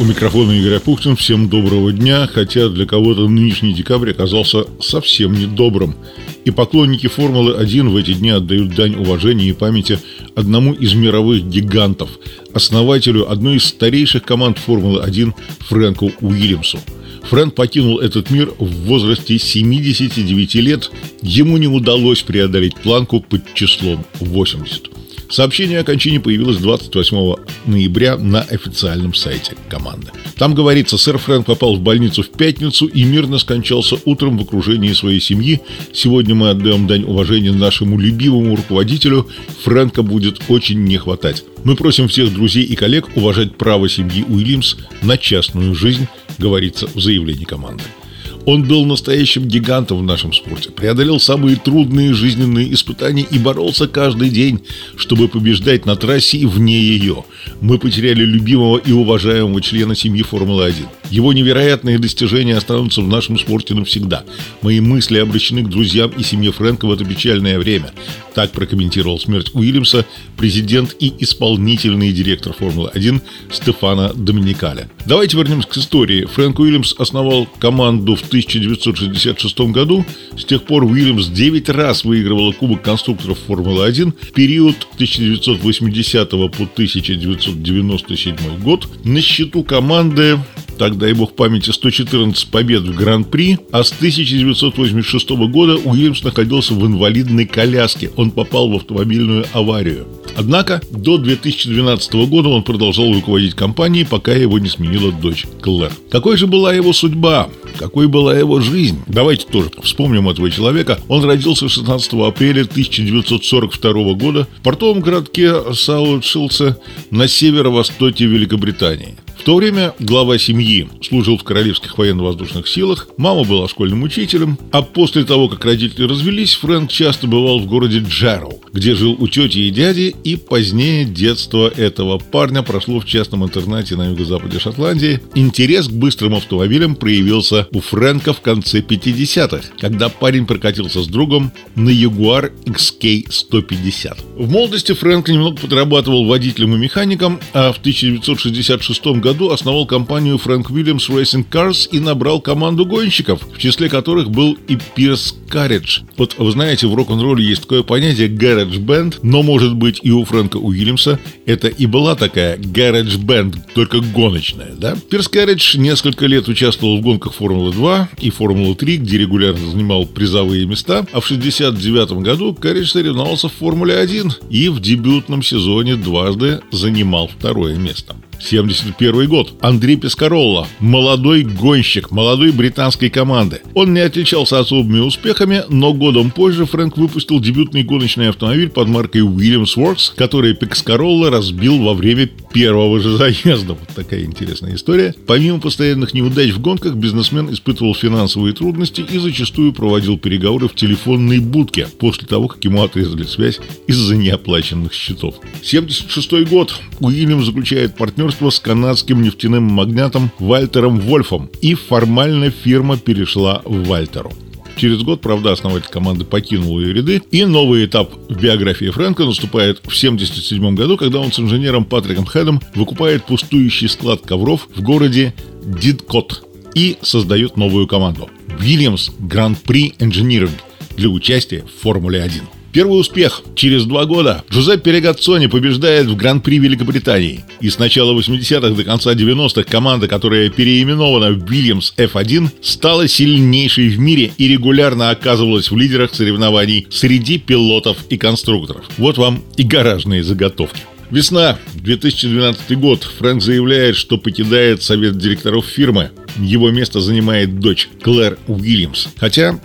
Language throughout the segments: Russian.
У микрофона Игорь Апухтин. Всем доброго дня. Хотя для кого-то нынешний декабрь оказался совсем недобрым. И поклонники Формулы-1 в эти дни отдают дань уважения и памяти одному из мировых гигантов, основателю одной из старейших команд Формулы-1 Фрэнку Уильямсу. Фрэнк покинул этот мир в возрасте 79 лет. Ему не удалось преодолеть планку под числом 80. Сообщение о кончине появилось 28 ноября на официальном сайте команды. Там говорится, сэр Фрэнк попал в больницу в пятницу и мирно скончался утром в окружении своей семьи. Сегодня мы отдаем дань уважения нашему любимому руководителю. Фрэнка будет очень не хватать. Мы просим всех друзей и коллег уважать право семьи Уильямс на частную жизнь, говорится в заявлении команды. Он был настоящим гигантом в нашем спорте, преодолел самые трудные жизненные испытания и боролся каждый день, чтобы побеждать на трассе и вне ее. Мы потеряли любимого и уважаемого члена семьи Формулы-1. Его невероятные достижения останутся в нашем спорте навсегда. Мои мысли обращены к друзьям и семье Фрэнка в это печальное время. Так прокомментировал смерть Уильямса президент и исполнительный директор Формулы-1 Стефана Доминикаля. Давайте вернемся к истории. Фрэнк Уильямс основал команду в 1966 году. С тех пор Уильямс 9 раз выигрывала Кубок конструкторов Формулы-1. Период 1980 по 1997 год. На счету команды так дай бог памяти, 114 побед в Гран-при, а с 1986 года Уильямс находился в инвалидной коляске. Он попал в автомобильную аварию. Однако до 2012 года он продолжал руководить компанией, пока его не сменила дочь Клэр. Какой же была его судьба? Какой была его жизнь? Давайте тоже вспомним этого человека. Он родился 16 апреля 1942 года в портовом городке Саут-Шилсе на северо-востоке Великобритании. В то время глава семьи служил в Королевских военно-воздушных силах, мама была школьным учителем, а после того, как родители развелись, Фрэнк часто бывал в городе Джерл, где жил у тети и дяди, и позднее детство этого парня прошло в частном интернате на юго-западе Шотландии. Интерес к быстрым автомобилям проявился у Фрэнка в конце 50-х, когда парень прокатился с другом на Jaguar XK150. В молодости Фрэнк немного подрабатывал водителем и механиком, а в 1966 году году основал компанию Frank Williams Racing Cars и набрал команду гонщиков, в числе которых был и Пирс Карридж. Вот вы знаете, в рок-н-ролле есть такое понятие garage band, но может быть и у Фрэнка Уильямса это и была такая garage band, только гоночная, да? Пирс Карридж несколько лет участвовал в гонках Формулы-2 и Формулы-3, где регулярно занимал призовые места, а в 69 году Карридж соревновался в Формуле-1 и в дебютном сезоне дважды занимал второе место. 71 год. Андрей Пескаролла. Молодой гонщик молодой британской команды. Он не отличался особыми успехами, но годом позже Фрэнк выпустил дебютный гоночный автомобиль под маркой Williams Works, который Пескаролла разбил во время первого же заезда. Вот такая интересная история. Помимо постоянных неудач в гонках, бизнесмен испытывал финансовые трудности и зачастую проводил переговоры в телефонной будке после того, как ему отрезали связь из-за неоплаченных счетов. 76 год. Уильям заключает партнерство с канадским нефтяным магнатом Вальтером Вольфом, и формально фирма перешла в Вальтеру. Через год, правда, основатель команды покинул ее ряды, и новый этап в биографии Фрэнка наступает в 1977 году, когда он с инженером Патриком Хедом выкупает пустующий склад ковров в городе Дидкот и создает новую команду – Williams Prix Engineering для участия в Формуле-1. Первый успех. Через два года Джузеппе Регацони побеждает в Гран-при Великобритании. И с начала 80-х до конца 90-х команда, которая переименована в Williams F1, стала сильнейшей в мире и регулярно оказывалась в лидерах соревнований среди пилотов и конструкторов. Вот вам и гаражные заготовки. Весна, 2012 год. Фрэнк заявляет, что покидает совет директоров фирмы. Его место занимает дочь Клэр Уильямс. Хотя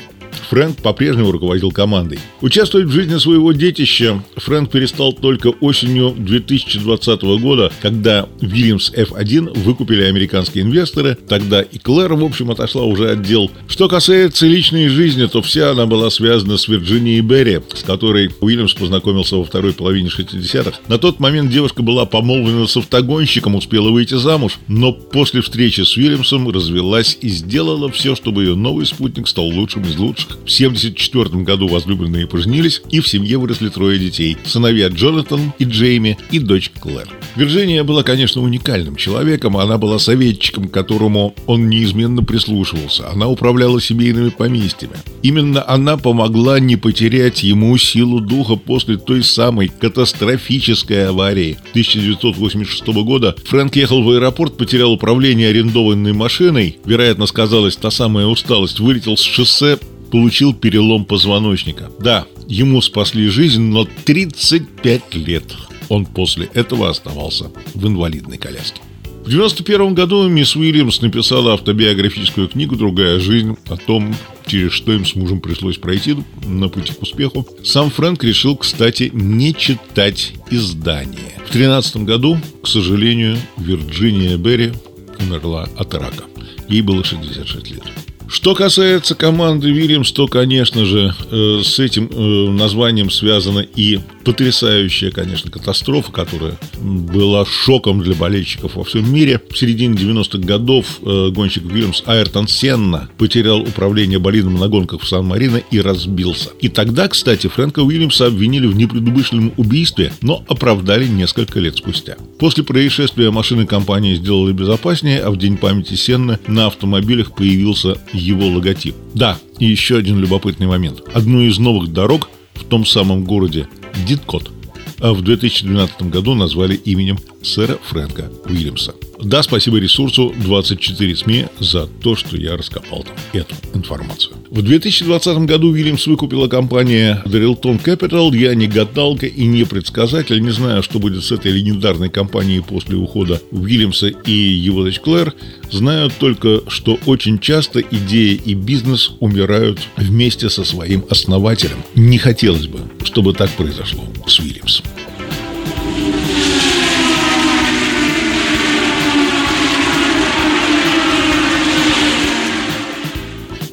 Фрэнк по-прежнему руководил командой. Участвовать в жизни своего детища Фрэнк перестал только осенью 2020 года, когда Williams F1 выкупили американские инвесторы. Тогда и Клэр, в общем, отошла уже от дел. Что касается личной жизни, то вся она была связана с Вирджинией Берри, с которой Уильямс познакомился во второй половине 60-х. На тот момент девушка была помолвлена с автогонщиком, успела выйти замуж, но после встречи с Уильямсом развелась и сделала все, чтобы ее новый спутник стал лучшим из лучших. В 1974 году возлюбленные поженились, и в семье выросли трое детей – сыновья Джонатан и Джейми и дочь Клэр. Вирджиния была, конечно, уникальным человеком, она была советчиком, к которому он неизменно прислушивался. Она управляла семейными поместьями. Именно она помогла не потерять ему силу духа после той самой катастрофической аварии 1986 года. Фрэнк ехал в аэропорт, потерял управление арендованной машиной, вероятно, сказалась та самая усталость, вылетел с шоссе, получил перелом позвоночника. Да, ему спасли жизнь, но 35 лет он после этого оставался в инвалидной коляске. В 1991 году мисс Уильямс написала автобиографическую книгу «Другая жизнь» о том, через что им с мужем пришлось пройти на пути к успеху. Сам Фрэнк решил, кстати, не читать издание. В 2013 году, к сожалению, Вирджиния Берри умерла от рака. Ей было 66 лет. Что касается команды Вильямс, то, конечно же, э, с этим э, названием связана и потрясающая, конечно, катастрофа, которая была шоком для болельщиков во всем мире. В середине 90-х годов э, гонщик Вильямс Айртон Сенна потерял управление болидом на гонках в Сан-Марино и разбился. И тогда, кстати, Фрэнка Уильямса обвинили в непредумышленном убийстве, но оправдали несколько лет спустя. После происшествия машины компании сделали безопаснее, а в День памяти Сенна на автомобилях появился его логотип. Да, и еще один любопытный момент. Одну из новых дорог в том самом городе Диткот а в 2012 году назвали именем сэра Фрэнка Уильямса. Да, спасибо ресурсу 24 СМИ за то, что я раскопал там эту информацию. В 2020 году Уильямс выкупила компания Drillton Capital. Я не гадалка и не предсказатель. Не знаю, что будет с этой легендарной компанией после ухода Уильямса и его дочь Клэр. Знаю только, что очень часто идея и бизнес умирают вместе со своим основателем. Не хотелось бы, чтобы так произошло с Уильямсом.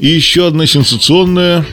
И еще одна сенсационная...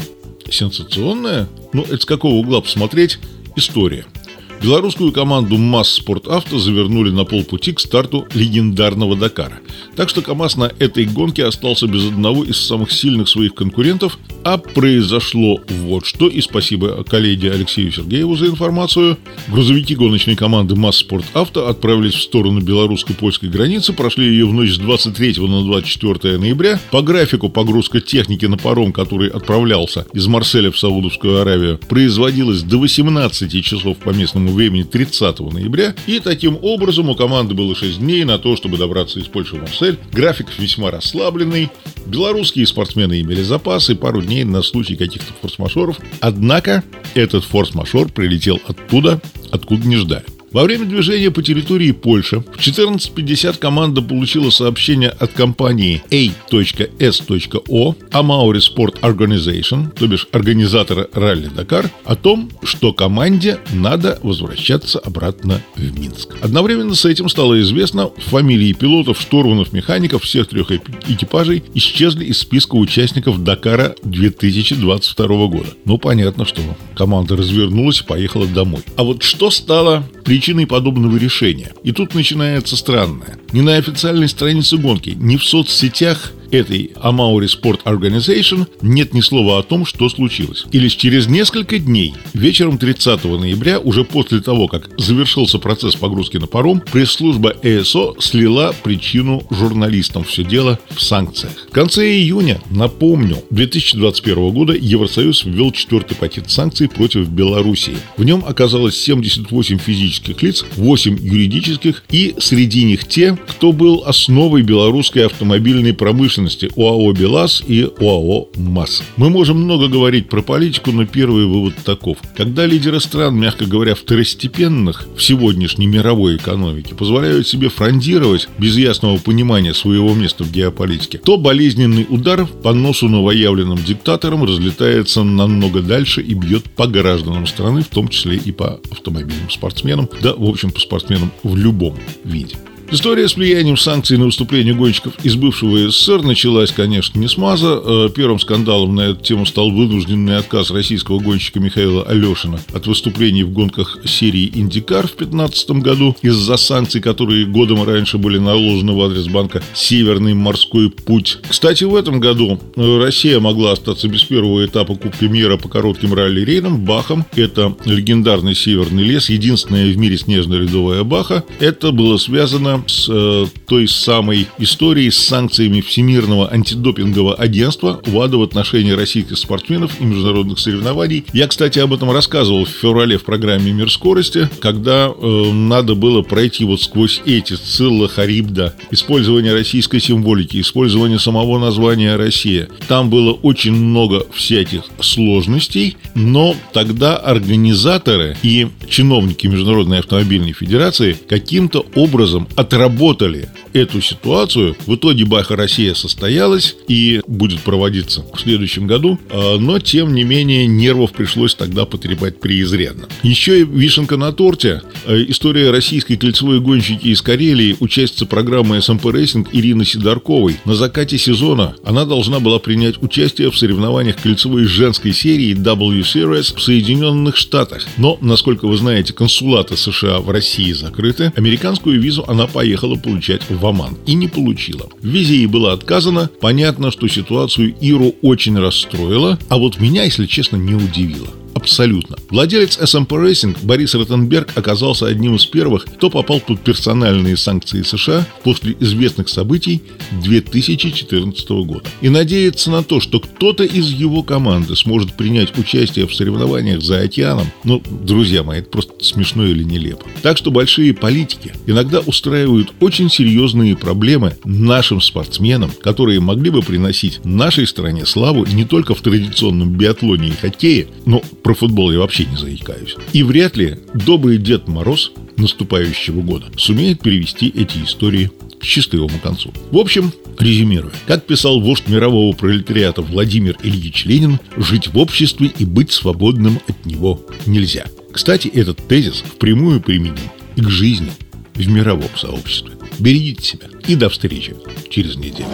Сенсационная? Ну, это с какого угла посмотреть? История – Белорусскую команду МАЗ Спорт Авто завернули на полпути к старту легендарного Дакара. Так что КАМАЗ на этой гонке остался без одного из самых сильных своих конкурентов, а произошло вот что, и спасибо коллеге Алексею Сергееву за информацию. Грузовики гоночной команды МАЗ Спорт Авто отправились в сторону белорусско-польской границы, прошли ее в ночь с 23 на 24 ноября. По графику погрузка техники на паром, который отправлялся из Марселя в Саудовскую Аравию, производилась до 18 часов по местному местному времени 30 ноября, и таким образом у команды было 6 дней на то, чтобы добраться из Польши в Марсель. График весьма расслабленный. Белорусские спортсмены имели запасы, пару дней на случай каких-то форс-мажоров. Однако этот форс-мажор прилетел оттуда, откуда не ждали. Во время движения по территории Польши в 14.50 команда получила сообщение от компании A.S.O Amaury Sport Organization, то бишь организатора ралли Дакар, о том, что команде надо возвращаться обратно в Минск. Одновременно с этим стало известно, фамилии пилотов, штурманов, механиков всех трех экипажей исчезли из списка участников Дакара 2022 года. Ну, понятно, что команда развернулась и поехала домой. А вот что стало причиной подобного решения? И тут начинается странное. Ни на официальной странице гонки, ни в соцсетях этой Amaury Sport Organization нет ни слова о том, что случилось. И лишь через несколько дней, вечером 30 ноября, уже после того, как завершился процесс погрузки на паром, пресс-служба ЭСО слила причину журналистам. Все дело в санкциях. В конце июня, напомню, 2021 года Евросоюз ввел четвертый пакет санкций против Белоруссии. В нем оказалось 78 физических лиц, 8 юридических и среди них те, кто был основой белорусской автомобильной промышленности промышленности ОАО «БелАЗ» и ОАО «МАЗ». Мы можем много говорить про политику, но первый вывод таков. Когда лидеры стран, мягко говоря, второстепенных в сегодняшней мировой экономике позволяют себе фрондировать без ясного понимания своего места в геополитике, то болезненный удар по носу новоявленным диктаторам разлетается намного дальше и бьет по гражданам страны, в том числе и по автомобильным спортсменам, да, в общем, по спортсменам в любом виде. История с влиянием санкций на выступление гонщиков из бывшего СССР началась, конечно, не с МАЗа. Э, первым скандалом на эту тему стал вынужденный отказ российского гонщика Михаила Алешина от выступлений в гонках серии «Индикар» в 2015 году из-за санкций, которые годом раньше были наложены в адрес банка «Северный морской путь». Кстати, в этом году э, Россия могла остаться без первого этапа Кубка мира по коротким ралли-рейдам Бахом. Это легендарный Северный лес, единственная в мире снежно-ледовая Баха. Это было связано с э, той самой историей с санкциями Всемирного антидопингового агентства ВАДА в отношении российских спортсменов и международных соревнований. Я, кстати, об этом рассказывал в феврале в программе «Мир скорости», когда э, надо было пройти вот сквозь эти Цилла Харибда, использование российской символики, использование самого названия «Россия». Там было очень много всяких сложностей, но тогда организаторы и чиновники Международной автомобильной федерации каким-то образом от отработали эту ситуацию. В итоге Баха Россия состоялась и будет проводиться в следующем году, а, но тем не менее нервов пришлось тогда потребать преизрядно. Еще и вишенка на торте. А, история российской кольцевой гонщики из Карелии, участница программы SMP Racing Ирины Сидорковой. На закате сезона она должна была принять участие в соревнованиях кольцевой женской серии W Series в Соединенных Штатах. Но, насколько вы знаете, консулаты США в России закрыты. Американскую визу она поехала получать в Оман и не получила. В визе ей было отказано. Понятно, что ситуацию Иру очень расстроила, а вот меня, если честно, не удивило. Абсолютно. Владелец SMP Racing Борис Ротенберг оказался одним из первых, кто попал под персональные санкции США после известных событий 2014 года. И надеяться на то, что кто-то из его команды сможет принять участие в соревнованиях за океаном, ну, друзья мои, это просто смешно или нелепо. Так что большие политики иногда устраивают очень серьезные проблемы нашим спортсменам, которые могли бы приносить нашей стране славу не только в традиционном биатлоне и хоккее, но про футбол я вообще не заикаюсь. И вряд ли добрый Дед Мороз наступающего года сумеет перевести эти истории к счастливому концу. В общем, резюмируя, как писал вождь мирового пролетариата Владимир Ильич Ленин, жить в обществе и быть свободным от него нельзя. Кстати, этот тезис впрямую применим и к жизни в мировом сообществе. Берегите себя и до встречи через неделю.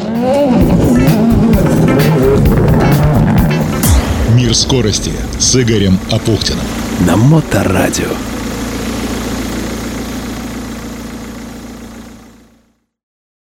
«Мир скорости» с Игорем Апухтиным. На Моторадио.